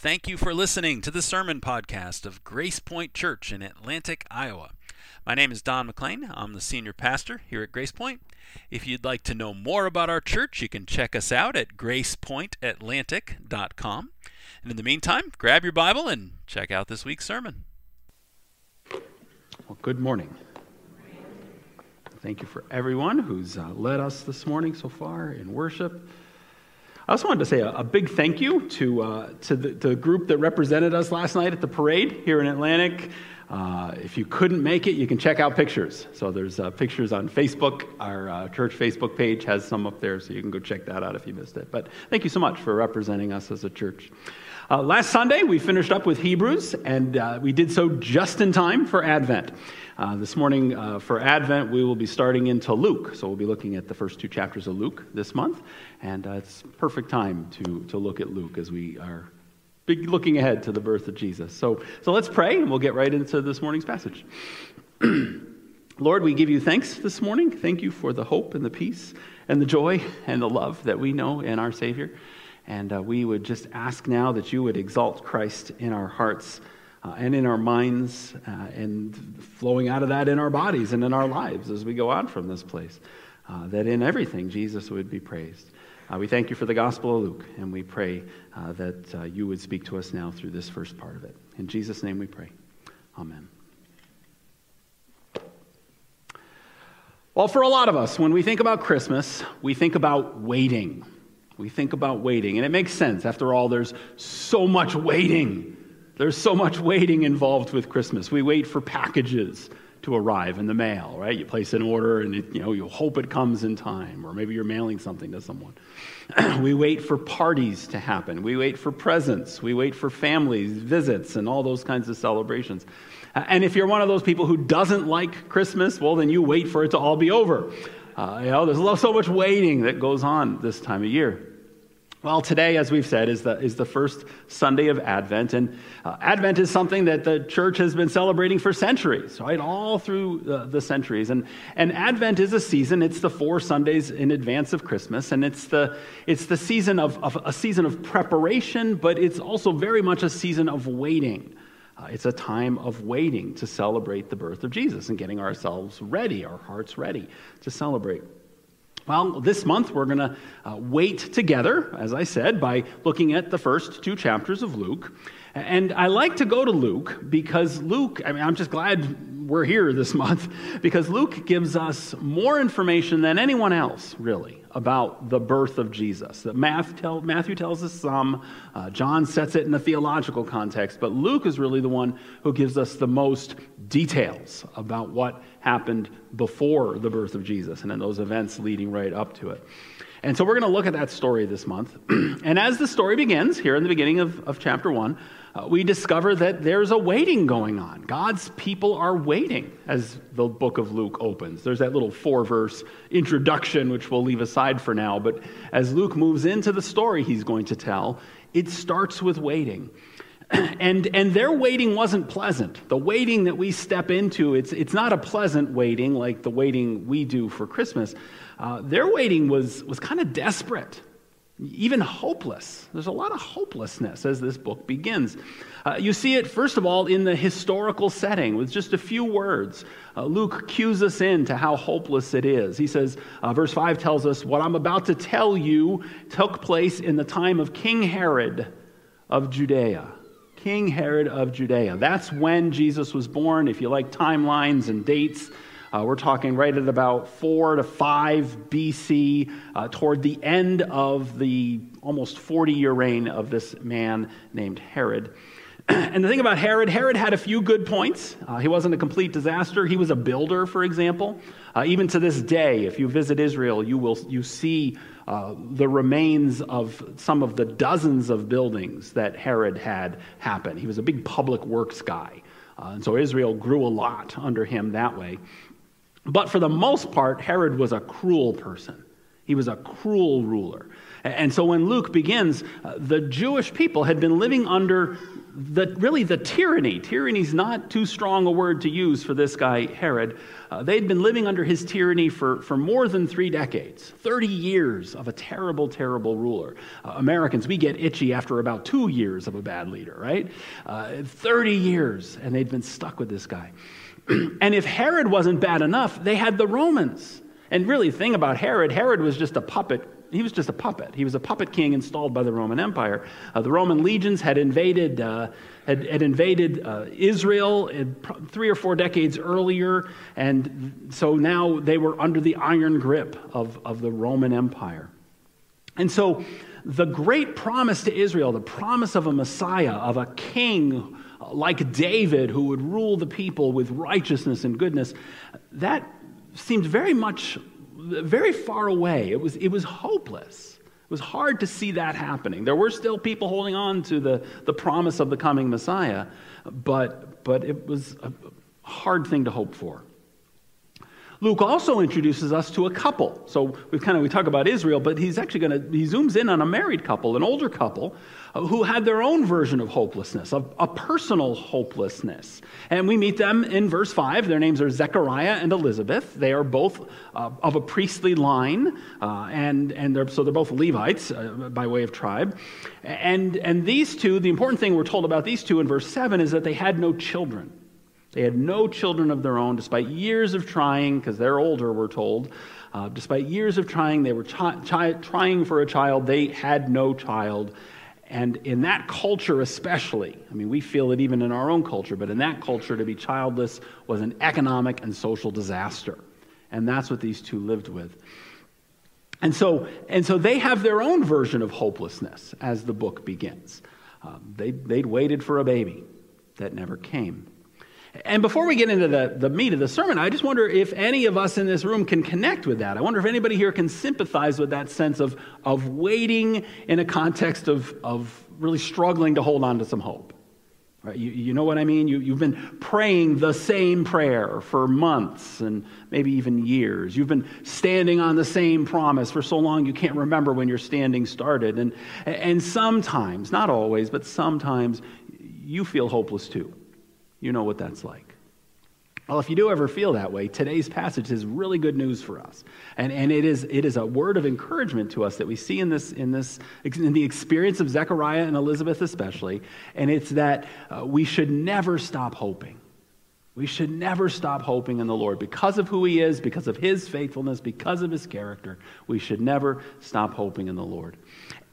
Thank you for listening to the sermon podcast of Grace Point Church in Atlantic, Iowa. My name is Don McLean. I'm the senior pastor here at Grace Point. If you'd like to know more about our church, you can check us out at gracepointatlantic.com. And in the meantime, grab your Bible and check out this week's sermon. Well, good morning. Thank you for everyone who's uh, led us this morning so far in worship. I also wanted to say a, a big thank you to, uh, to, the, the, group that represented us last night at the parade here in Atlantic. Uh, if you couldn't make it, you can check out pictures. So there's uh, pictures on Facebook. Our uh, church Facebook page has some up there, so you can go check that out if you missed it. But thank you so much for representing us as a church. Uh, last Sunday, we finished up with Hebrews, and uh, we did so just in time for Advent. Uh, this morning, uh, for Advent, we will be starting into Luke. So we'll be looking at the first two chapters of Luke this month, and uh, it's perfect time to, to look at Luke as we are looking ahead to the birth of Jesus. So, so let's pray, and we'll get right into this morning's passage. Lord, we give you thanks this morning. Thank you for the hope and the peace and the joy and the love that we know in our Savior. And uh, we would just ask now that you would exalt Christ in our hearts uh, and in our minds, uh, and flowing out of that in our bodies and in our lives as we go on from this place. Uh, that in everything Jesus would be praised. Uh, we thank you for the Gospel of Luke, and we pray uh, that uh, you would speak to us now through this first part of it. In Jesus' name we pray. Amen. Well, for a lot of us, when we think about Christmas, we think about waiting. We think about waiting, and it makes sense. After all, there's so much waiting. There's so much waiting involved with Christmas. We wait for packages to arrive in the mail, right? You place an order and it, you know you hope it comes in time, or maybe you're mailing something to someone. we wait for parties to happen. We wait for presents. We wait for families, visits, and all those kinds of celebrations. And if you're one of those people who doesn't like Christmas, well, then you wait for it to all be over. Uh, you know, there's so much waiting that goes on this time of year. Well, today, as we've said, is the, is the first Sunday of Advent. And uh, Advent is something that the church has been celebrating for centuries, right? All through the, the centuries. And, and Advent is a season, it's the four Sundays in advance of Christmas. And it's the, it's the season of, of a season of preparation, but it's also very much a season of waiting. Uh, it's a time of waiting to celebrate the birth of Jesus and getting ourselves ready, our hearts ready to celebrate. Well, this month we're going to uh, wait together, as I said, by looking at the first two chapters of Luke. And I like to go to Luke because Luke, I mean, I'm just glad we're here this month because Luke gives us more information than anyone else, really, about the birth of Jesus. Matthew tells us some, uh, John sets it in a theological context, but Luke is really the one who gives us the most details about what happened before the birth of Jesus and then those events leading right up to it. And so we're going to look at that story this month. and as the story begins, here in the beginning of, of chapter 1, uh, we discover that there's a waiting going on. God's people are waiting as the book of Luke opens. There's that little four verse introduction, which we'll leave aside for now. But as Luke moves into the story he's going to tell, it starts with waiting. and, and their waiting wasn't pleasant. The waiting that we step into, it's, it's not a pleasant waiting like the waiting we do for Christmas. Uh, their waiting was, was kind of desperate even hopeless. There's a lot of hopelessness as this book begins. Uh, you see it, first of all, in the historical setting with just a few words. Uh, Luke cues us in to how hopeless it is. He says, uh, verse 5 tells us, What I'm about to tell you took place in the time of King Herod of Judea. King Herod of Judea. That's when Jesus was born. If you like timelines and dates, uh, we're talking right at about 4 to 5 BC, uh, toward the end of the almost 40 year reign of this man named Herod. And the thing about Herod, Herod had a few good points. Uh, he wasn't a complete disaster. He was a builder, for example. Uh, even to this day, if you visit Israel, you will you see uh, the remains of some of the dozens of buildings that Herod had happen. He was a big public works guy. Uh, and so Israel grew a lot under him that way. But for the most part, Herod was a cruel person. He was a cruel ruler. And so when Luke begins, uh, the Jewish people had been living under the, really the tyranny. Tyranny's not too strong a word to use for this guy, Herod. Uh, they'd been living under his tyranny for, for more than three decades 30 years of a terrible, terrible ruler. Uh, Americans, we get itchy after about two years of a bad leader, right? Uh, 30 years, and they'd been stuck with this guy. and if Herod wasn't bad enough, they had the Romans. And really, thing about Herod, Herod was just a puppet he was just a puppet. He was a puppet king installed by the Roman Empire. Uh, the Roman legions had invaded, uh, had, had, invaded uh, Israel three or four decades earlier, and so now they were under the iron grip of, of the Roman Empire. And so the great promise to Israel, the promise of a Messiah, of a king like David who would rule the people with righteousness and goodness, that seemed very much very far away. It was, it was hopeless. It was hard to see that happening. There were still people holding on to the, the promise of the coming Messiah, but, but it was a hard thing to hope for. Luke also introduces us to a couple. So we kind of we talk about Israel, but he's actually going to he zooms in on a married couple, an older couple, uh, who had their own version of hopelessness, of a personal hopelessness. And we meet them in verse 5. Their names are Zechariah and Elizabeth. They are both uh, of a priestly line, uh, and, and they're, so they're both Levites uh, by way of tribe. And, and these two, the important thing we're told about these two in verse 7 is that they had no children. They had no children of their own, despite years of trying, because they're older, we're told. Uh, despite years of trying, they were chi- chi- trying for a child. They had no child. And in that culture, especially, I mean, we feel it even in our own culture, but in that culture, to be childless was an economic and social disaster. And that's what these two lived with. And so, and so they have their own version of hopelessness as the book begins. Um, they, they'd waited for a baby that never came. And before we get into the, the meat of the sermon, I just wonder if any of us in this room can connect with that. I wonder if anybody here can sympathize with that sense of, of waiting in a context of, of really struggling to hold on to some hope. Right? You, you know what I mean? You, you've been praying the same prayer for months and maybe even years. You've been standing on the same promise for so long you can't remember when your standing started. And, and sometimes, not always, but sometimes, you feel hopeless too. You know what that's like. Well, if you do ever feel that way, today's passage is really good news for us. And, and it, is, it is a word of encouragement to us that we see in, this, in, this, in the experience of Zechariah and Elizabeth, especially. And it's that uh, we should never stop hoping. We should never stop hoping in the Lord. Because of who He is, because of His faithfulness, because of His character, we should never stop hoping in the Lord.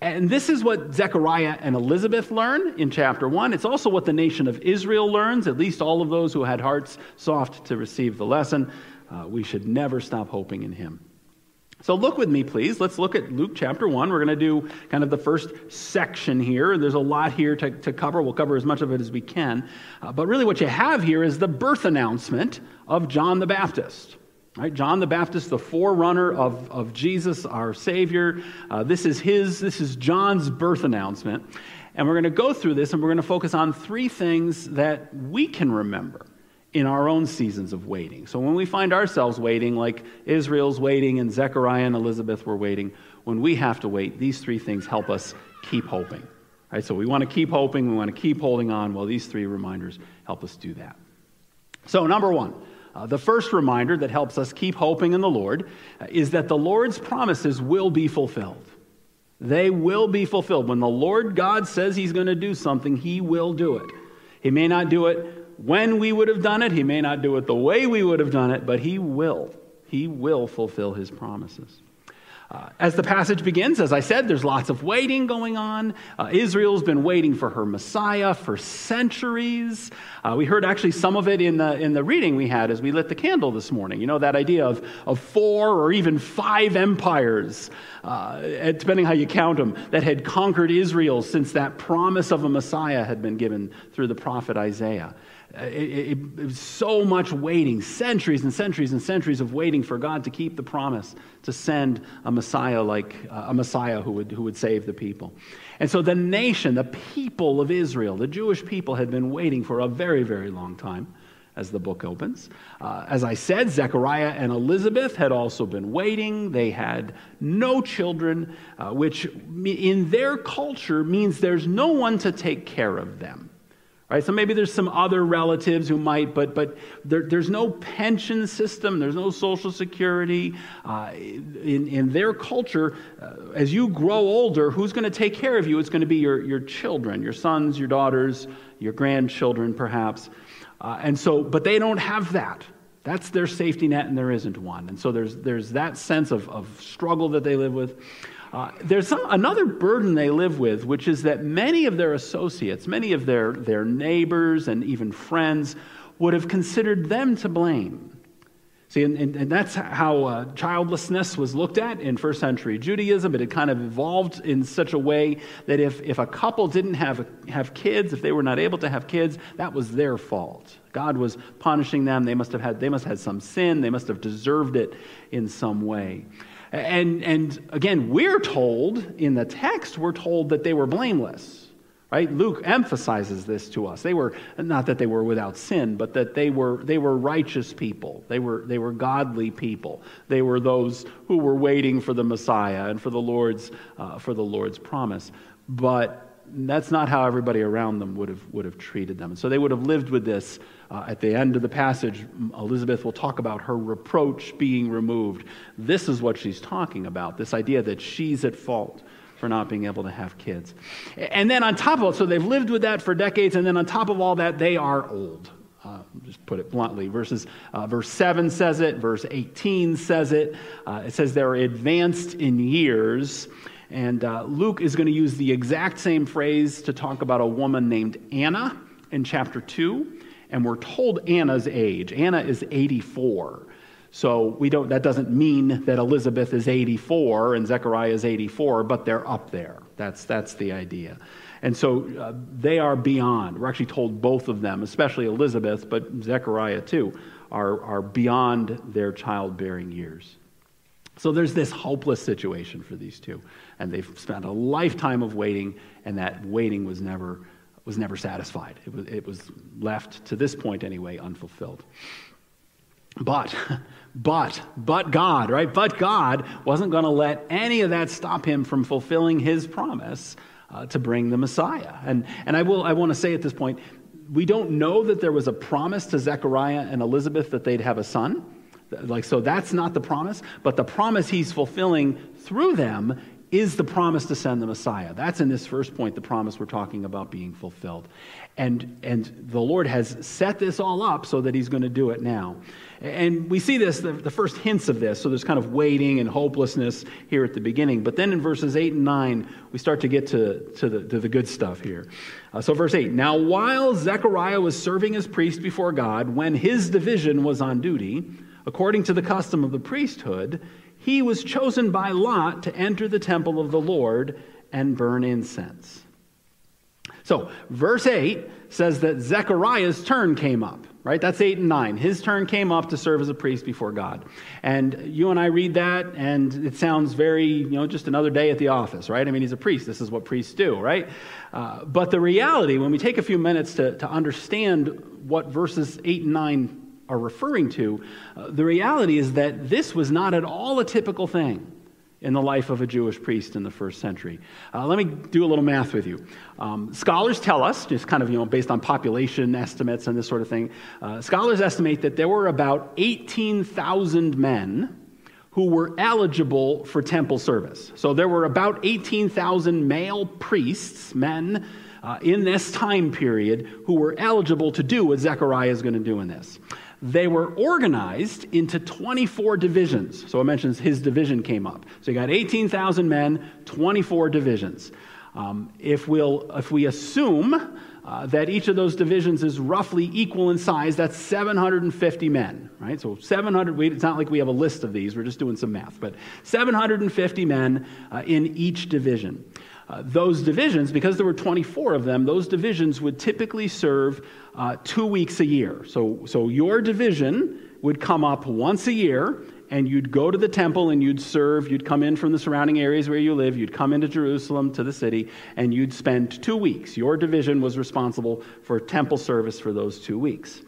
And this is what Zechariah and Elizabeth learn in chapter 1. It's also what the nation of Israel learns, at least all of those who had hearts soft to receive the lesson. Uh, we should never stop hoping in him. So look with me, please. Let's look at Luke chapter 1. We're going to do kind of the first section here. There's a lot here to, to cover. We'll cover as much of it as we can. Uh, but really, what you have here is the birth announcement of John the Baptist. Right? John the Baptist, the forerunner of, of Jesus, our Savior. Uh, this is his, this is John's birth announcement. And we're going to go through this and we're going to focus on three things that we can remember in our own seasons of waiting. So when we find ourselves waiting, like Israel's waiting and Zechariah and Elizabeth were waiting, when we have to wait, these three things help us keep hoping. Right? So we want to keep hoping, we want to keep holding on. Well, these three reminders help us do that. So, number one, uh, the first reminder that helps us keep hoping in the Lord uh, is that the Lord's promises will be fulfilled. They will be fulfilled. When the Lord God says He's going to do something, He will do it. He may not do it when we would have done it, He may not do it the way we would have done it, but He will. He will fulfill His promises. Uh, as the passage begins, as I said, there's lots of waiting going on. Uh, Israel's been waiting for her Messiah for centuries. Uh, we heard actually some of it in the, in the reading we had as we lit the candle this morning. You know, that idea of, of four or even five empires, uh, depending how you count them, that had conquered Israel since that promise of a Messiah had been given through the prophet Isaiah. It, it, it, was so much waiting, centuries and centuries and centuries of waiting for God to keep the promise to send a Messiah like uh, a Messiah who would, who would save the people. And so the nation, the people of Israel, the Jewish people had been waiting for a very, very long time as the book opens. Uh, as I said, Zechariah and Elizabeth had also been waiting. They had no children, uh, which in their culture means there's no one to take care of them. Right? So maybe there's some other relatives who might, but, but there, there's no pension system, there's no social security. Uh, in, in their culture, uh, as you grow older, who's going to take care of you? It's going to be your, your children, your sons, your daughters, your grandchildren, perhaps. Uh, and so, but they don't have that. That's their safety net, and there isn't one. And so there's, there's that sense of, of struggle that they live with. Uh, there's some, another burden they live with, which is that many of their associates, many of their, their neighbors, and even friends would have considered them to blame. See, and, and, and that's how uh, childlessness was looked at in first century Judaism. It had kind of evolved in such a way that if, if a couple didn't have, have kids, if they were not able to have kids, that was their fault. God was punishing them. They must have had, they must have had some sin. They must have deserved it in some way. And, and again, we're told in the text, we're told that they were blameless. Right? Luke emphasizes this to us. They were not that they were without sin, but that they were they were righteous people. They were they were godly people. They were those who were waiting for the Messiah and for the Lord's uh, for the Lord's promise. But that's not how everybody around them would have, would have treated them. And so they would have lived with this. Uh, at the end of the passage, Elizabeth will talk about her reproach being removed. This is what she's talking about this idea that she's at fault for not being able to have kids. And then on top of it, so they've lived with that for decades, and then on top of all that, they are old. Uh, just put it bluntly. Verses, uh, verse 7 says it, verse 18 says it. Uh, it says they're advanced in years. And uh, Luke is going to use the exact same phrase to talk about a woman named Anna in chapter 2. And we're told Anna's age. Anna is 84. So we don't, that doesn't mean that Elizabeth is 84 and Zechariah is 84, but they're up there. That's, that's the idea. And so uh, they are beyond. We're actually told both of them, especially Elizabeth, but Zechariah too, are, are beyond their childbearing years. So there's this hopeless situation for these two. And they've spent a lifetime of waiting, and that waiting was never, was never satisfied. It was, it was left, to this point anyway, unfulfilled. But, but, but God, right? But God wasn't going to let any of that stop him from fulfilling his promise uh, to bring the Messiah. And, and I, will, I want to say at this point, we don't know that there was a promise to Zechariah and Elizabeth that they'd have a son. Like, so that's not the promise, but the promise he's fulfilling through them is the promise to send the Messiah. That's in this first point, the promise we're talking about being fulfilled. And, and the Lord has set this all up so that he's going to do it now. And we see this, the, the, first hints of this. So there's kind of waiting and hopelessness here at the beginning. But then in verses 8 and 9, we start to get to, to, the, to the good stuff here. Uh, so, verse 8 Now, while Zechariah was serving as priest before God, when his division was on duty, according to the custom of the priesthood, he was chosen by Lot to enter the temple of the Lord and burn incense. So, verse 8 says that Zechariah's turn came up, right? That's 8 and 9. His turn came up to serve as a priest before God. And you and I read that, and it sounds very, you know, just another day at the office, right? I mean, he's a priest. This is what priests do, right? Uh, but the reality, when we take a few minutes to, to understand what verses 8 and 9 are referring to, uh, the reality is that this was not at all a typical thing in the life of a Jewish priest in the first century. Uh, let me do a little math with you. Um, scholars tell us, just kind of you know based on population estimates and this sort of thing, uh, scholars estimate that there were about 18,000 men who were eligible for temple service. So there were about 18,000 male priests, men, uh, in this time period who were eligible to do what Zechariah is going to do in this they were organized into 24 divisions. So it mentions his division came up. So you got 18,000 men, 24 divisions. Um, if, we'll, if we assume uh, that each of those divisions is roughly equal in size, that's 750 men, right? So 700, we, it's not like we have a list of these, we're just doing some math, but 750 men uh, in each division. Uh, those divisions, because there were 24 of them, those divisions would typically serve uh, two weeks a year. So, so your division would come up once a year, and you'd go to the temple and you'd serve. You'd come in from the surrounding areas where you live. You'd come into Jerusalem to the city, and you'd spend two weeks. Your division was responsible for temple service for those two weeks.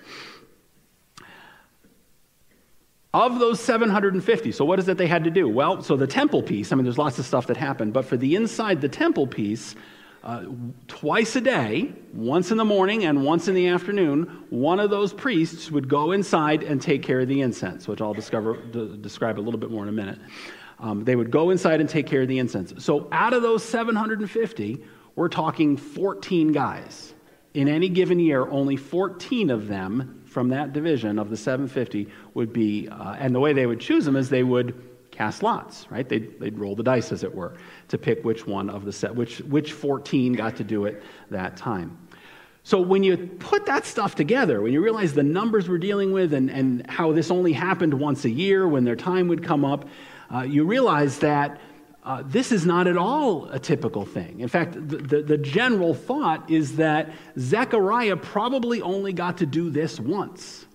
Of those 750, so what is it they had to do? Well, so the temple piece, I mean, there's lots of stuff that happened, but for the inside the temple piece, uh, twice a day, once in the morning and once in the afternoon, one of those priests would go inside and take care of the incense, which I'll discover, d- describe a little bit more in a minute. Um, they would go inside and take care of the incense. So out of those 750, we're talking 14 guys. In any given year, only 14 of them from that division of the 750 would be, uh, and the way they would choose them is they would cast lots, right? They'd, they'd roll the dice, as it were, to pick which one of the set, which, which 14 got to do it that time. So when you put that stuff together, when you realize the numbers we're dealing with and, and how this only happened once a year when their time would come up, uh, you realize that uh, this is not at all a typical thing. In fact, the, the, the general thought is that Zechariah probably only got to do this once.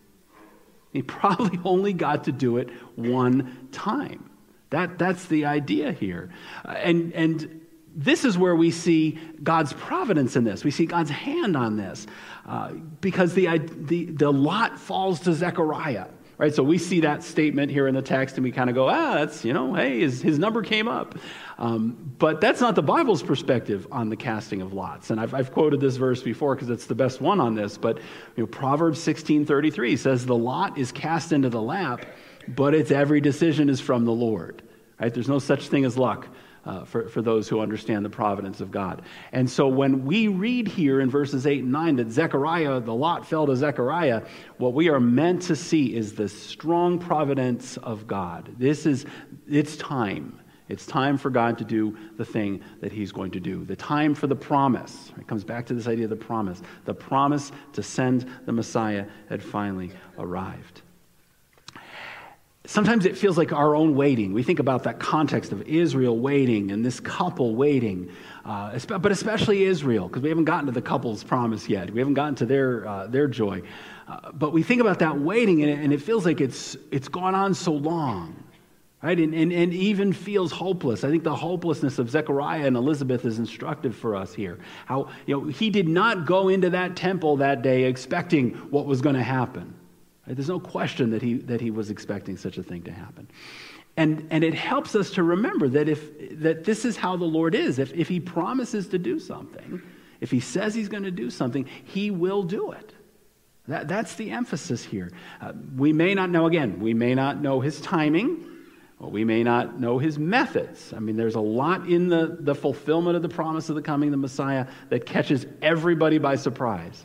He probably only got to do it one time. That, that's the idea here. Uh, and, and this is where we see God's providence in this. We see God's hand on this uh, because the, the, the lot falls to Zechariah. Right, so we see that statement here in the text and we kind of go, ah, that's, you know, hey, his, his number came up. Um, but that's not the Bible's perspective on the casting of lots. And I've, I've quoted this verse before because it's the best one on this. But you know, Proverbs 16.33 says, the lot is cast into the lap, but its every decision is from the Lord. Right? There's no such thing as luck uh, for, for those who understand the providence of God. And so when we read here in verses 8 and 9 that Zechariah, the lot fell to Zechariah, what we are meant to see is the strong providence of God. This is, it's time. It's time for God to do the thing that He's going to do. The time for the promise. It comes back to this idea of the promise. The promise to send the Messiah had finally arrived sometimes it feels like our own waiting. We think about that context of Israel waiting and this couple waiting, uh, but especially Israel, because we haven't gotten to the couple's promise yet. We haven't gotten to their, uh, their joy. Uh, but we think about that waiting, and it, and it, feels like it's, it's gone on so long. Right? And, and, and even feels hopeless. I think the hopelessness of Zechariah and Elizabeth is instructive for us here. How, you know, he did not go into that temple that day expecting what was going to happen. Right? There's no question that he, that he was expecting such a thing to happen. And, and it helps us to remember that, if, that this is how the Lord is. If, if he promises to do something, if he says he's going to do something, he will do it. That, that's the emphasis here. Uh, we may not know, again, we may not know his timing, or we may not know his methods. I mean, there's a lot in the, the fulfillment of the promise of the coming of the Messiah that catches everybody by surprise.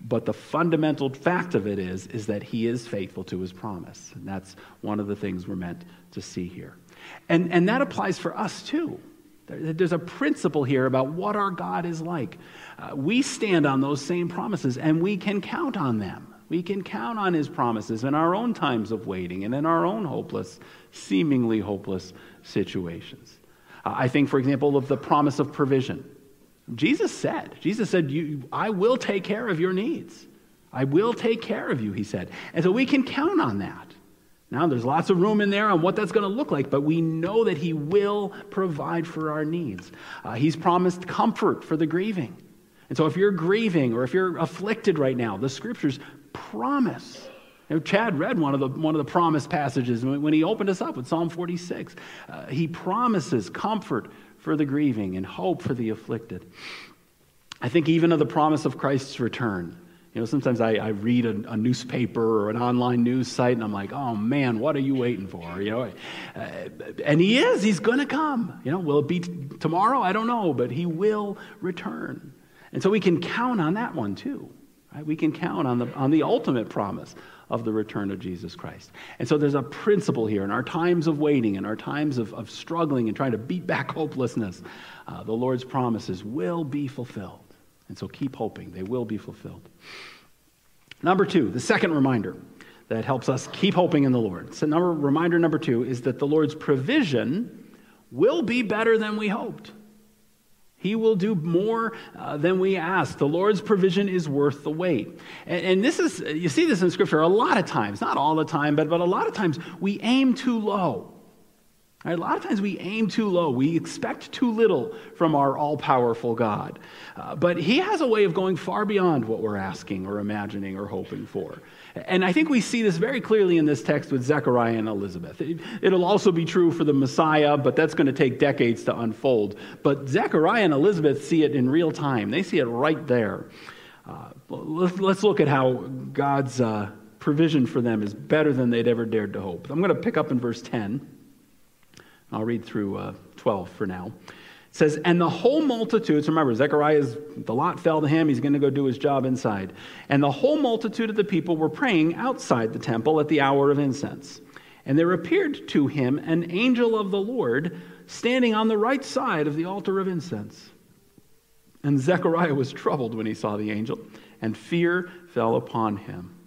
But the fundamental fact of it is, is that he is faithful to his promise. And that's one of the things we're meant to see here. And, and that applies for us too. There's a principle here about what our God is like. Uh, we stand on those same promises and we can count on them. We can count on his promises in our own times of waiting and in our own hopeless, seemingly hopeless situations. Uh, I think, for example, of the promise of provision. Jesus said, Jesus said, I will take care of your needs. I will take care of you, he said. And so we can count on that. Now, there's lots of room in there on what that's going to look like, but we know that He will provide for our needs. Uh, he's promised comfort for the grieving. And so, if you're grieving or if you're afflicted right now, the scriptures promise. You know, Chad read one of, the, one of the promise passages when he opened us up with Psalm 46. Uh, he promises comfort for the grieving and hope for the afflicted. I think even of the promise of Christ's return. You know, sometimes I, I read a, a, newspaper or an online news site and I'm like, oh man, what are you waiting for? You know, uh, and he is, he's going to come. You know, will it be t- tomorrow? I don't know, but he will return. And so we can count on that one too. We can count on the, on the ultimate promise of the return of Jesus Christ. And so there's a principle here in our times of waiting, in our times of, of struggling and trying to beat back hopelessness, uh, the Lord's promises will be fulfilled. And so keep hoping, they will be fulfilled. Number two, the second reminder that helps us keep hoping in the Lord. So, number, reminder number two is that the Lord's provision will be better than we hoped. He will do more uh, than we ask. The Lord's provision is worth the wait. And, and, this is, you see this in Scripture a lot of times, not all the time, but, but a lot of times we aim too low. Right? A lot of times we aim too low. We expect too little from our all powerful God. Uh, but He has a way of going far beyond what we're asking or imagining or hoping for. And I think we see this very clearly in this text with Zechariah and Elizabeth. It, will also be true for the Messiah, but that's going to take decades to unfold. But Zechariah and Elizabeth see it in real time, they see it right there. Uh, let's, let's, look at how God's uh, provision for them is better than they'd ever dared to hope. I'm going to pick up in verse 10. I'll read through uh, 12 for now. Says, And the whole multitude, so remember, Zechariah's, the lot fell to him. He's going to go do his job inside. And the whole multitude of the people were praying outside the temple at the hour of incense. And there appeared to him an angel of the Lord standing on the right side of the altar of incense. And Zechariah was troubled when he saw the angel, and fear fell upon him.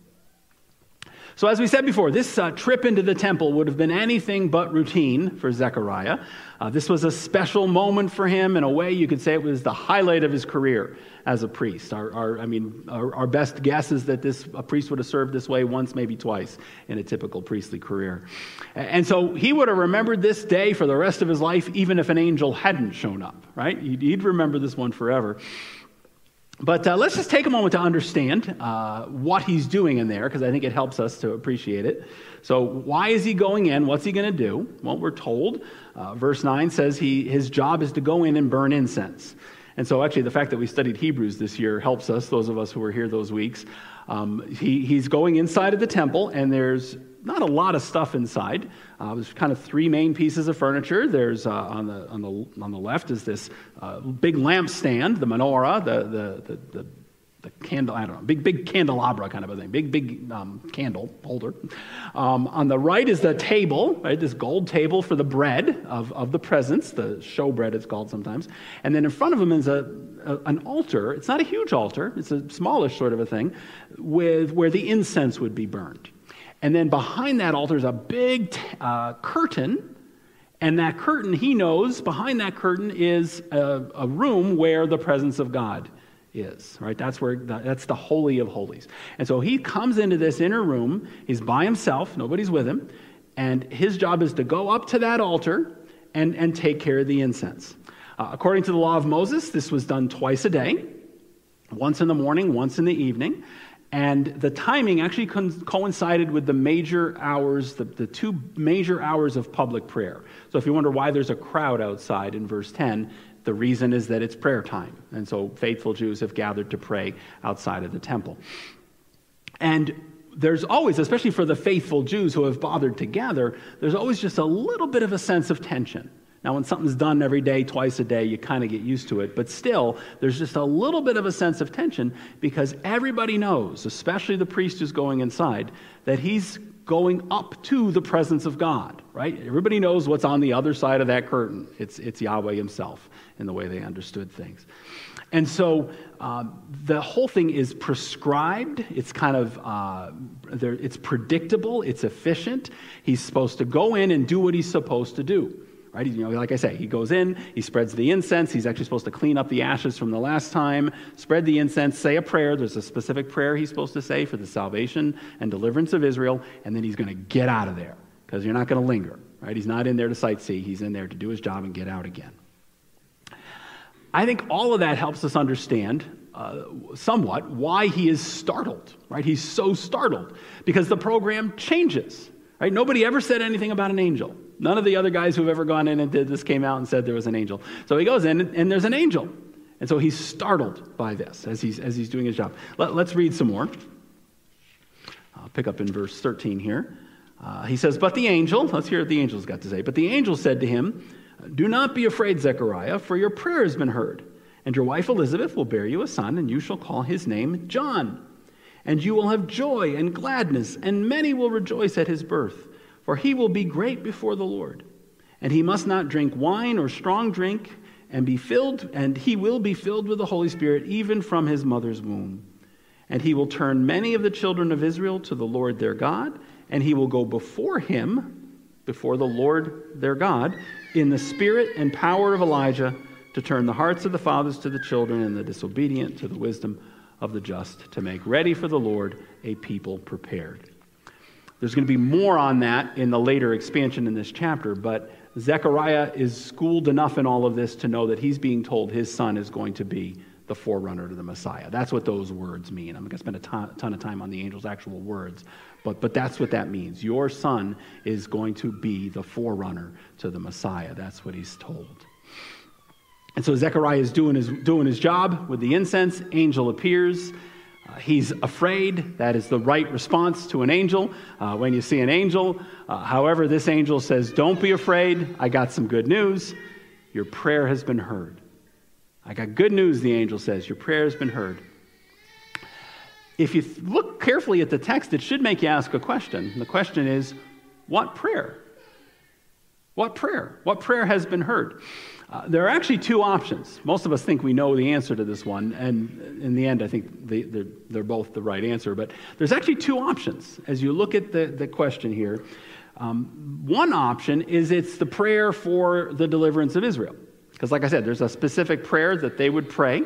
So, as we said before, this uh, trip into the temple would have been anything but routine for Zechariah. Uh, this was a special moment for him. In a way, you could say it was the highlight of his career as a priest. Our, our I mean, our, our, best guess is that this a priest would have served this way once, maybe twice in a typical priestly career. And so he would have remembered this day for the rest of his life, even if an angel hadn't shown up, right? He'd, he'd remember this one forever. But uh, let's just take a moment to understand uh, what he's doing in there, because I think it helps us to appreciate it. So, why is he going in? What's he going to do? Well, we're told. Uh, verse 9 says he, his job is to go in and burn incense. And so, actually, the fact that we studied Hebrews this year helps us, those of us who were here those weeks. Um, he, he's going inside of the temple, and there's not a lot of stuff inside. Uh, there's kind of three main pieces of furniture. There's uh, on, the, on, the, on the left is this uh, big lampstand, the menorah, the, the, the, the, the candle, I don't know, big, big candelabra kind of a thing, big, big um, candle holder. Um, on the right is the table, right, this gold table for the bread of, of the presence, the show bread it's called sometimes. And then in front of him is a, a, an altar. It's not a huge altar, it's a smallish sort of a thing, with, where the incense would be burned. And then behind that altar is a big uh, curtain. And that curtain, he knows, behind that curtain is a, a, room where the presence of God is, right? That's where, the, that's the Holy of Holies. And so he comes into this inner room. He's by himself, nobody's with him. And his job is to go up to that altar and, and take care of the incense. Uh, according to the law of Moses, this was done twice a day once in the morning, once in the evening. And the timing actually coincided with the major hours, the, the two major hours of public prayer. So if you wonder why there's a crowd outside in verse 10, the reason is that it's prayer time. And so faithful Jews have gathered to pray outside of the temple. And there's always, especially for the faithful Jews who have bothered to gather, there's always just a little bit of a sense of tension. Now, when something's done every day, twice a day, you kind of get used to it. But still, there's just a little bit of a sense of tension because everybody knows, especially the priest who's going inside, that he's going up to the presence of God, right? Everybody knows what's on the other side of that curtain. It's, it's Yahweh himself in the way they understood things. And so um, the whole thing is prescribed. It's kind of uh, it's predictable. It's efficient. He's supposed to go in and do what he's supposed to do right? You know, like I say, he goes in, he spreads the incense. He's actually supposed to clean up the ashes from the last time, spread the incense, say a prayer. There's a specific prayer he's supposed to say for the salvation and deliverance of Israel, and then he's going to get out of there because you're not going to linger, right? He's not in there to sightsee. He's in there to do his job and get out again. I think all of that helps us understand uh, somewhat why he is startled, right? He's so startled because the program changes, right? Nobody ever said anything about an angel. None of the other guys who've ever gone in and did this came out and said there was an angel. So he goes in, and there's an angel. And so he's startled by this as he's, as he's doing his job. Let, us read some more. I'll pick up in verse 13 here. Uh, he says, But the angel, let's hear what the angel's got to say. But the angel said to him, Do not be afraid, Zechariah, for your prayer has been heard. And your wife Elizabeth will bear you a son, and you shall call his name John. And you will have joy and gladness, and many will rejoice at his birth for he will be great before the Lord. And he must not drink wine or strong drink, and be filled, and he will be filled with the Holy Spirit even from his mother's womb. And he will turn many of the children of Israel to the Lord their God, and he will go before him, before the Lord their God, in the spirit and power of Elijah, to turn the hearts of the fathers to the children, and the disobedient to the wisdom of the just, to make ready for the Lord a people prepared. There's going to be more on that in the later expansion in this chapter, but Zechariah is schooled enough in all of this to know that he's being told his son is going to be the forerunner to the Messiah. That's what those words mean. I'm going to spend a ton, ton, of time on the angel's actual words, but, but that's what that means. Your son is going to be the forerunner to the Messiah. That's what he's told. And so Zechariah is doing his, doing his job with the incense. Angel appears. He's afraid. That is the right response to an angel uh, when you see an angel. Uh, however, this angel says, Don't be afraid. I got some good news. Your prayer has been heard. I got good news, the angel says. Your prayer has been heard. If you look carefully at the text, it should make you ask a question. The question is, What prayer? What prayer? What prayer has been heard? Uh, there are actually two options. Most of us think we know the answer to this one, and in the end, I think they, they're, they're both the right answer. But there's actually two options as you look at the, the question here. Um, one option is it's the prayer for the deliverance of Israel. Because, like I said, there's a specific prayer that they would pray,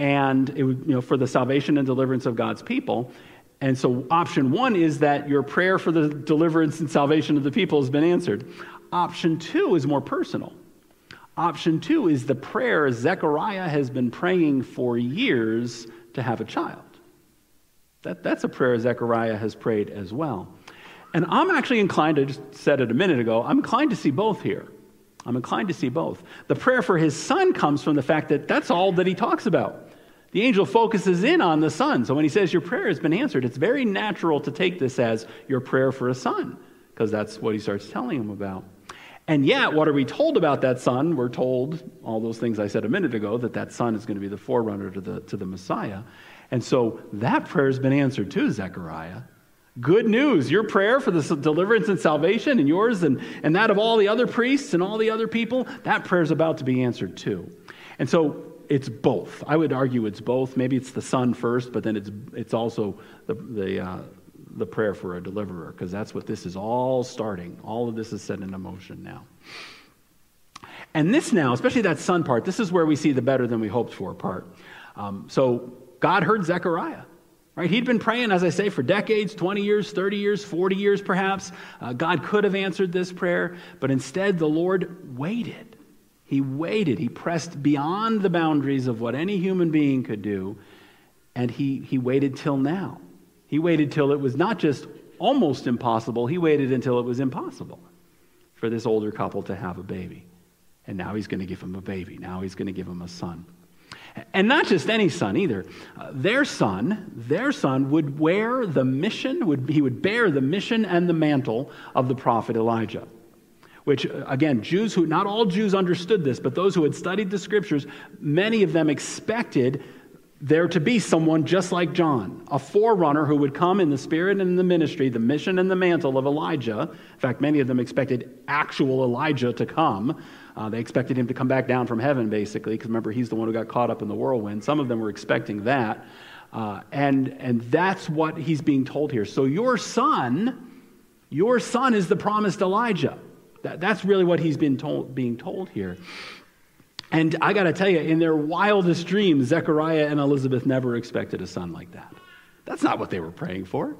and it would, you know, for the salvation and deliverance of God's people. And so, option one is that your prayer for the deliverance and salvation of the people has been answered. Option two is more personal. Option two is the prayer Zechariah has been praying for years to have a child. That, that's a prayer Zechariah has prayed as well. And I'm actually inclined, I just said it a minute ago, I'm inclined to see both here. I'm inclined to see both. The prayer for his son comes from the fact that that's all that he talks about. The angel focuses in on the son. So when he says your prayer has been answered, it's very natural to take this as your prayer for a son, because that's what he starts telling him about. And yet, what are we told about that son? We're told all those things I said a minute ago that that son is going to be the forerunner to the, to the Messiah. And so that prayer has been answered too, Zechariah. Good news. Your prayer for the deliverance and salvation, and yours and, and that of all the other priests and all the other people, that prayer is about to be answered too. And so it's both. I would argue it's both. Maybe it's the son first, but then it's, it's also the, the, uh, the prayer for a deliverer, because that's what this is all starting. All of this is set into motion now. And this now, especially that son part, this is where we see the better than we hoped for part. Um, so God heard Zechariah. Right? He'd been praying, as I say, for decades 20 years, 30 years, 40 years perhaps. Uh, God could have answered this prayer, but instead the Lord waited. He waited. He pressed beyond the boundaries of what any human being could do, and he, he waited till now. He waited till it was not just almost impossible, he waited until it was impossible for this older couple to have a baby. And now he's going to give him a baby. Now he's going to give him a son. And not just any son either. Uh, their son, their son would wear the mission, would, he would bear the mission and the mantle of the prophet Elijah. Which, uh, again, Jews who, not all Jews understood this, but those who had studied the scriptures, many of them expected there to be someone just like John, a forerunner who would come in the spirit and in the ministry, the mission and the mantle of Elijah. In fact, many of them expected actual Elijah to come. Uh, they expected him to come back down from heaven, basically, because remember, he's the one who got caught up in the whirlwind. Some of them were expecting that. Uh, and, and that's what he's being told here. So, your son, your son is the promised Elijah. That, that's really what he's been told, being told here. And I got to tell you, in their wildest dreams, Zechariah and Elizabeth never expected a son like that. That's not what they were praying for.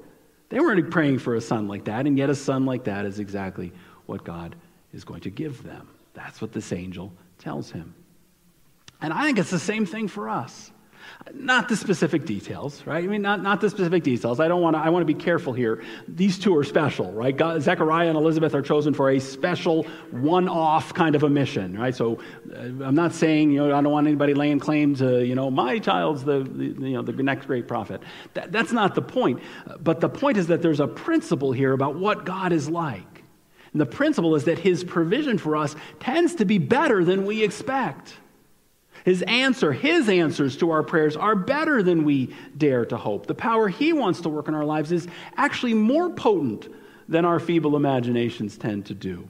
They weren't praying for a son like that, and yet a son like that is exactly what God is going to give them. That's what this angel tells him. And I think it's the same thing for us. Not the specific details, right? I mean, not, not the specific details. I don't want to, I want to be careful here. These two are special, right? God, Zechariah and Elizabeth are chosen for a special, one off kind of a mission, right? So uh, I'm not saying, you know, I don't want anybody laying claim to, you know, my child's the, the you know, the next great prophet. That, that's not the point. But the point is that there's a principle here about what God is like. And the principle is that his provision for us tends to be better than we expect. His answer, his answers to our prayers are better than we dare to hope. The power he wants to work in our lives is actually more potent than our feeble imaginations tend to do.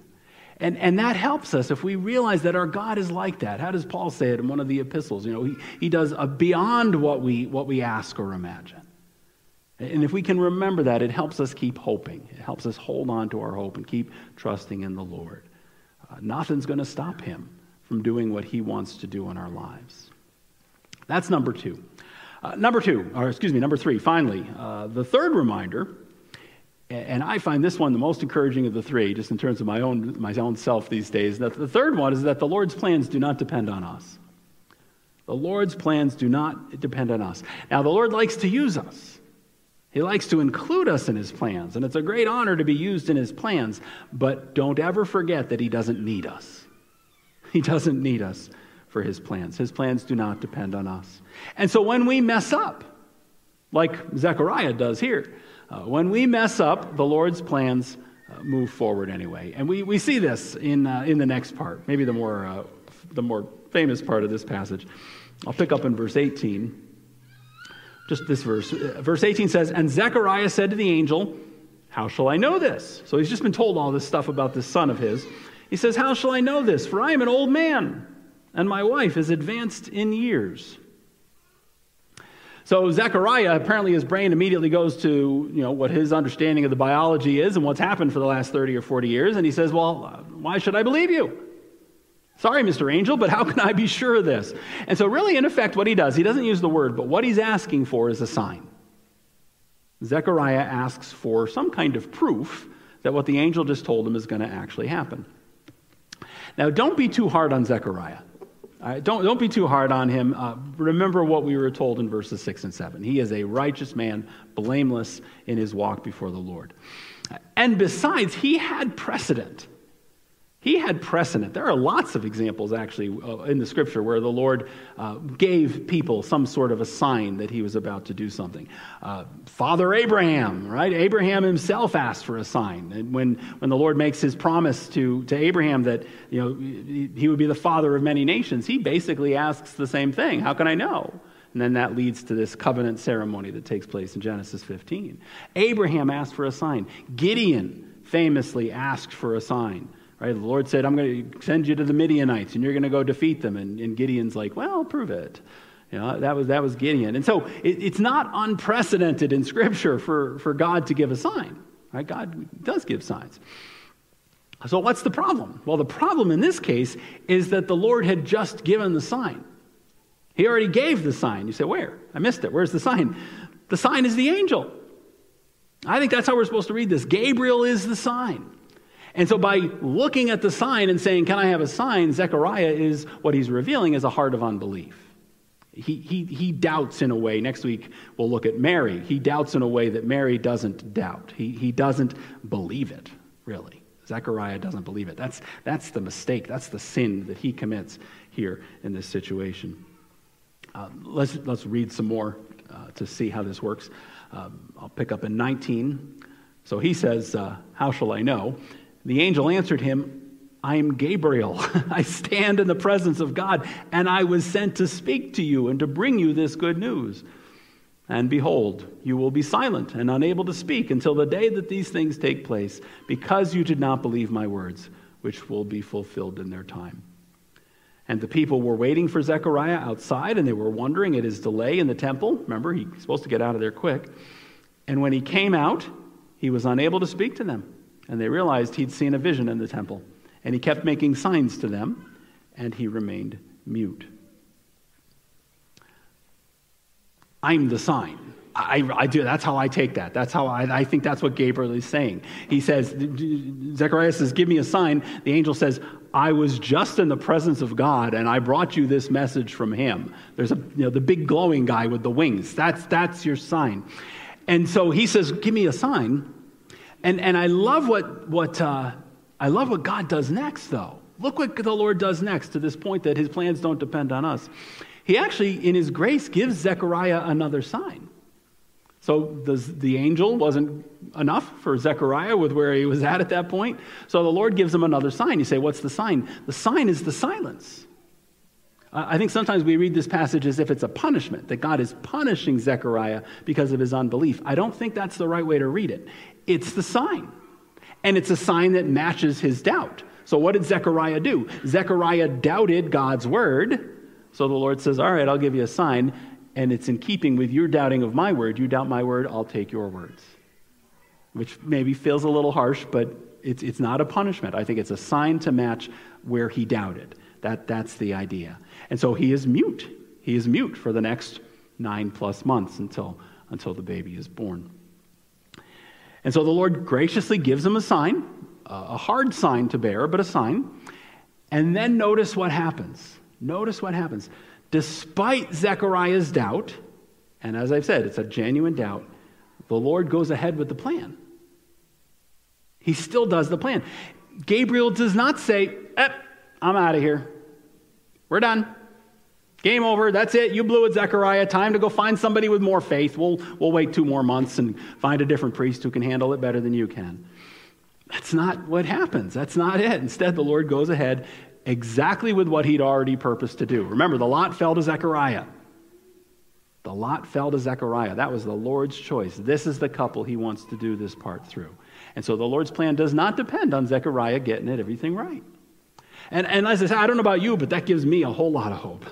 And, and that helps us if we realize that our God is like that. How does Paul say it in one of the epistles? You know, he, he does a beyond what we, what we ask or imagine. And if we can remember that, it helps us keep hoping. It helps us hold on to our hope and keep trusting in the Lord. Uh, nothing's going to stop him from doing what he wants to do in our lives. That's number two. Uh, number two, or excuse me, number three, finally, uh, the third reminder And I find this one the most encouraging of the three, just in terms of my own, my own self these days. That the third one is that the Lord's plans do not depend on us. The Lord's plans do not depend on us. Now, the Lord likes to use us. He likes to include us in his plans, and it's a great honor to be used in his plans, but don't ever forget that he doesn't need us. He doesn't need us for his plans. His plans do not depend on us. And so when we mess up, like Zechariah does here, uh, when we mess up, the Lord's plans uh, move forward anyway. And we, we see this in, uh, in the next part, maybe the more, uh, the more famous part of this passage. I'll pick up in verse 18. Just this verse. Uh, verse 18 says, And Zechariah said to the angel, How shall I know this? So he's just been told all this stuff about this son of his. He says, How shall I know this? For I am an old man, and my wife is advanced in years. So Zechariah, apparently his brain immediately goes to, you know, what his understanding of the biology is and what's happened for the last 30 or 40 years. And he says, well, why should I believe you? Sorry, Mr. Angel, but how can I be sure of this? And so really, in effect, what he does, he doesn't use the word, but what he's asking for is a sign. Zechariah asks for some kind of proof that what the angel just told him is going to actually happen. Now, don't be too hard on Zechariah. Don't, don't be too hard on him. Uh, remember what we were told in verses 6 and 7. He is a righteous man, blameless in his walk before the Lord. And besides, he had precedent. He had precedent. There are lots of examples, actually, uh, in the scripture where the Lord uh, gave people some sort of a sign that he was about to do something. Uh, Father Abraham, right? Abraham himself asked for a sign. And when, when the Lord makes his promise to, to Abraham that you know, he would be the father of many nations, he basically asks the same thing How can I know? And then that leads to this covenant ceremony that takes place in Genesis 15. Abraham asked for a sign, Gideon famously asked for a sign. Right? The Lord said, I'm going to send you to the Midianites and you're going to go defeat them. And, and Gideon's like, well, prove it. You know, that was, that was Gideon. And so it, it's not unprecedented in Scripture for, for God to give a sign. Right? God does give signs. So what's the problem? Well, the problem in this case is that the Lord had just given the sign. He already gave the sign. You say, where? I missed it. Where's the sign? The sign is the angel. I think that's how we're supposed to read this. Gabriel is the sign. And so, by looking at the sign and saying, Can I have a sign? Zechariah is what he's revealing is a heart of unbelief. He, he, he doubts in a way. Next week, we'll look at Mary. He doubts in a way that Mary doesn't doubt. He, he doesn't believe it, really. Zechariah doesn't believe it. That's, that's the mistake. That's the sin that he commits here in this situation. Uh, let's, let's read some more uh, to see how this works. Um, I'll pick up in 19. So he says, uh, How shall I know? The angel answered him, I am Gabriel. I stand in the presence of God, and I was sent to speak to you and to bring you this good news. And behold, you will be silent and unable to speak until the day that these things take place, because you did not believe my words, which will be fulfilled in their time. And the people were waiting for Zechariah outside, and they were wondering at his delay in the temple. Remember, he's supposed to get out of there quick. And when he came out, he was unable to speak to them. And they realized he'd seen a vision in the temple. And he kept making signs to them, and he remained mute. I'm the sign. I, I, do. That's how I take that. That's how I, I think that's what Gabriel is saying. He says, Zechariah says, Give me a sign. The angel says, I was just in the presence of God and I brought you this message from him. There's a, you know, the big glowing guy with the wings. That's, that's your sign. And so he says, Give me a sign. And, and I love what, what, uh, I love what God does next, though. Look what the Lord does next to this point that his plans don't depend on us. He actually, in his grace, gives Zechariah another sign. So the, the angel wasn't enough for Zechariah with where he was at at that point. So the Lord gives him another sign. You say, What's the sign? The sign is the silence. I think sometimes we read this passage as if it's a punishment, that God is punishing Zechariah because of his unbelief. I don't think that's the right way to read it. It's the sign. And it's a sign that matches his doubt. So, what did Zechariah do? Zechariah doubted God's word. So the Lord says, All right, I'll give you a sign. And it's in keeping with your doubting of my word. You doubt my word, I'll take your words. Which maybe feels a little harsh, but it's, it's not a punishment. I think it's a sign to match where he doubted. That, that's the idea. And so he is mute. He is mute for the next nine plus months until, until the baby is born. And so the Lord graciously gives him a sign, a hard sign to bear, but a sign. And then notice what happens. Notice what happens. Despite Zechariah's doubt, and as I've said, it's a genuine doubt, the Lord goes ahead with the plan. He still does the plan. Gabriel does not say, eh, I'm out of here. We're done. Game over. That's it. You blew it, Zechariah. Time to go find somebody with more faith. We'll, we'll wait two more months and find a different priest who can handle it better than you can. That's not what happens. That's not it. Instead, the Lord goes ahead exactly with what he'd already purposed to do. Remember, the lot fell to Zechariah. The lot fell to Zechariah. That was the Lord's choice. This is the couple he wants to do this part through. And so the Lord's plan does not depend on Zechariah getting it everything right. And, and as I said, I don't know about you, but that gives me a whole lot of hope.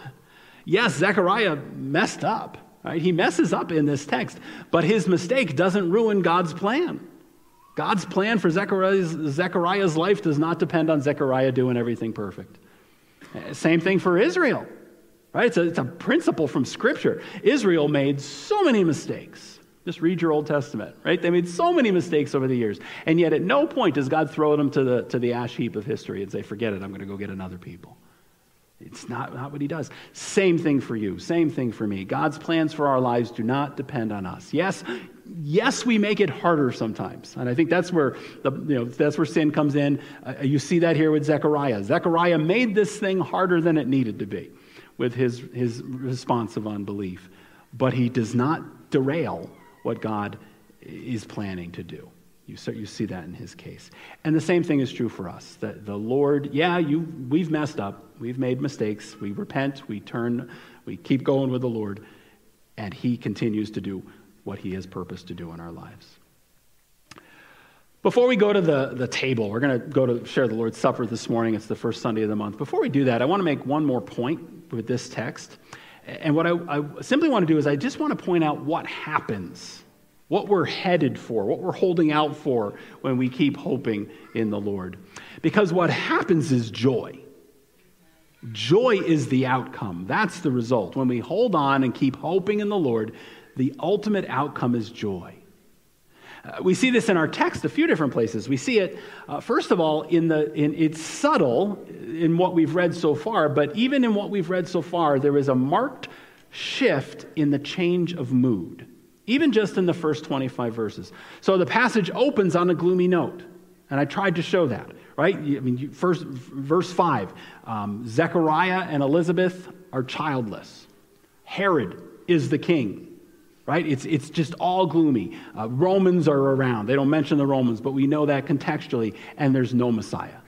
Yes, Zechariah messed up. Right? He messes up in this text, but his mistake doesn't ruin God's plan. God's plan for Zechariah's, Zechariah's life does not depend on Zechariah doing everything perfect. Same thing for Israel. Right? It's a, it's a principle from Scripture. Israel made so many mistakes. Just read your Old Testament, right? They made so many mistakes over the years. And yet, at no point does God throw them to the, to the ash heap of history and say, forget it, I'm going to go get another people. It's not, not what he does. Same thing for you, same thing for me. God's plans for our lives do not depend on us. Yes, yes, we make it harder sometimes. And I think that's where, the, you know, that's where sin comes in. Uh, you see that here with Zechariah. Zechariah made this thing harder than it needed to be with his, his response of unbelief. But he does not derail what God is planning to do. You, so you see that in his case. And the same thing is true for us. That the Lord, yeah, you, we've messed up. We've made mistakes. We repent. We turn. We keep going with the Lord. And he continues to do what he has purposed to do in our lives. Before we go to the, the table, we're going to go to share the Lord's Supper this morning. It's the first Sunday of the month. Before we do that, I want to make one more point with this text. And what I, I simply want to do is I just want to point out what happens what we're headed for, what we're holding out for when we keep hoping in the Lord. Because what happens is joy. Joy is the outcome. That's the result. When we hold on and keep hoping in the Lord, the ultimate outcome is joy. Uh, we see this in our text a few different places. We see it, uh, first of all, in the, in, it's subtle in what we've read so far, but even in what we've read so far, there is a marked shift in the change of mood even just in the first 25 verses. So the passage opens on a gloomy note, and I tried to show that, right? I mean, you, first, verse 5 um, Zechariah and Elizabeth are childless, Herod is the king. Right? It's, it's just all gloomy. Uh, Romans are around. They don't mention the Romans, but we know that contextually, and there's no Messiah.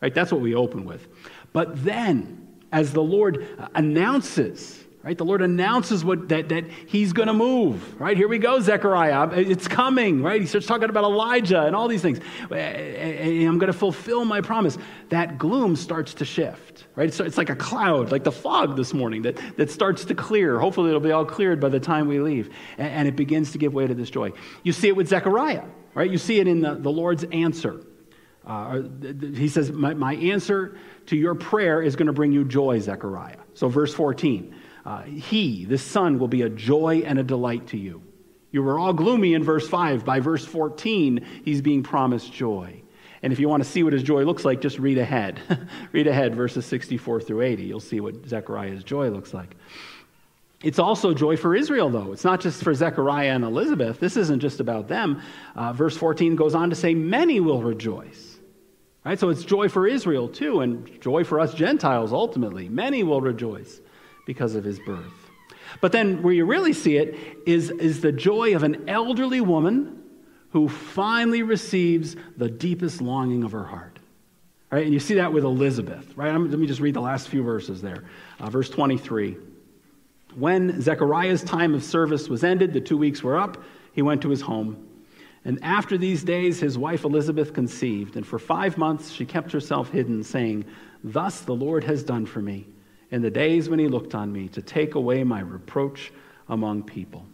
Right? That's what we open with. But then, as the Lord announces Right? The Lord announces what, that, that he's going to move. Right? Here we go, Zechariah. It's coming. Right? He starts talking about Elijah and all these things. I'm going to fulfill my promise. That gloom starts to shift. Right? So it's like a cloud, like the fog this morning that, that starts to clear. Hopefully, it'll be all cleared by the time we leave. And, and it begins to give way to this joy. You see it with Zechariah. Right? You see it in the, the Lord's answer. Uh, he says, my, my answer to your prayer is going to bring you joy, Zechariah. So, verse 14. Uh, he, the Son, will be a joy and a delight to you. You were all gloomy in verse 5. By verse 14, he's being promised joy. And if you want to see what his joy looks like, just read ahead. read ahead, verses 64 through 80. You'll see what Zechariah's joy looks like. It's also joy for Israel, though. It's not just for Zechariah and Elizabeth. This isn't just about them. Uh, verse 14 goes on to say, Many will rejoice. Right? So it's joy for Israel, too, and joy for us Gentiles, ultimately. Many will rejoice because of his birth. But then, where you really see it is, is the joy of an elderly woman who finally receives the deepest longing of her heart. Right? And you see that with Elizabeth. Right? I'm, let me just read the last few verses there. Uh, verse 23. When Zechariah's time of service was ended, the two weeks were up, he went to his home. And after these days, his wife Elizabeth conceived, and for five months she kept herself hidden, saying, Thus the Lord has done for me in the days when he looked on me to take away my reproach among people.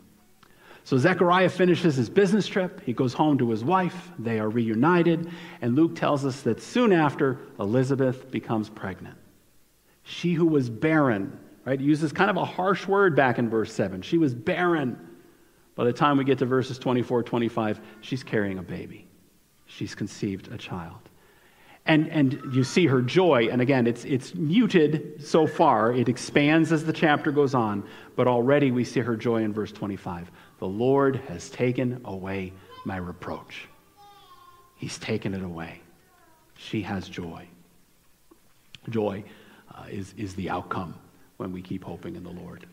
So Zechariah finishes his business trip. He goes home to his wife. They are reunited. And Luke tells us that soon after, Elizabeth becomes pregnant. She who was barren, right, uses kind of a harsh word back in verse 7. She was barren, By the time we get to verses 24, 25, she's carrying a baby. She's conceived a child. And, and you see her joy, and again, it's, it's muted so far. It expands as the chapter goes on, but already we see her joy in verse 25. The Lord has taken away my reproach. He's taken it away. She has joy. Joy uh, is, is the outcome when we keep hoping in the Lord.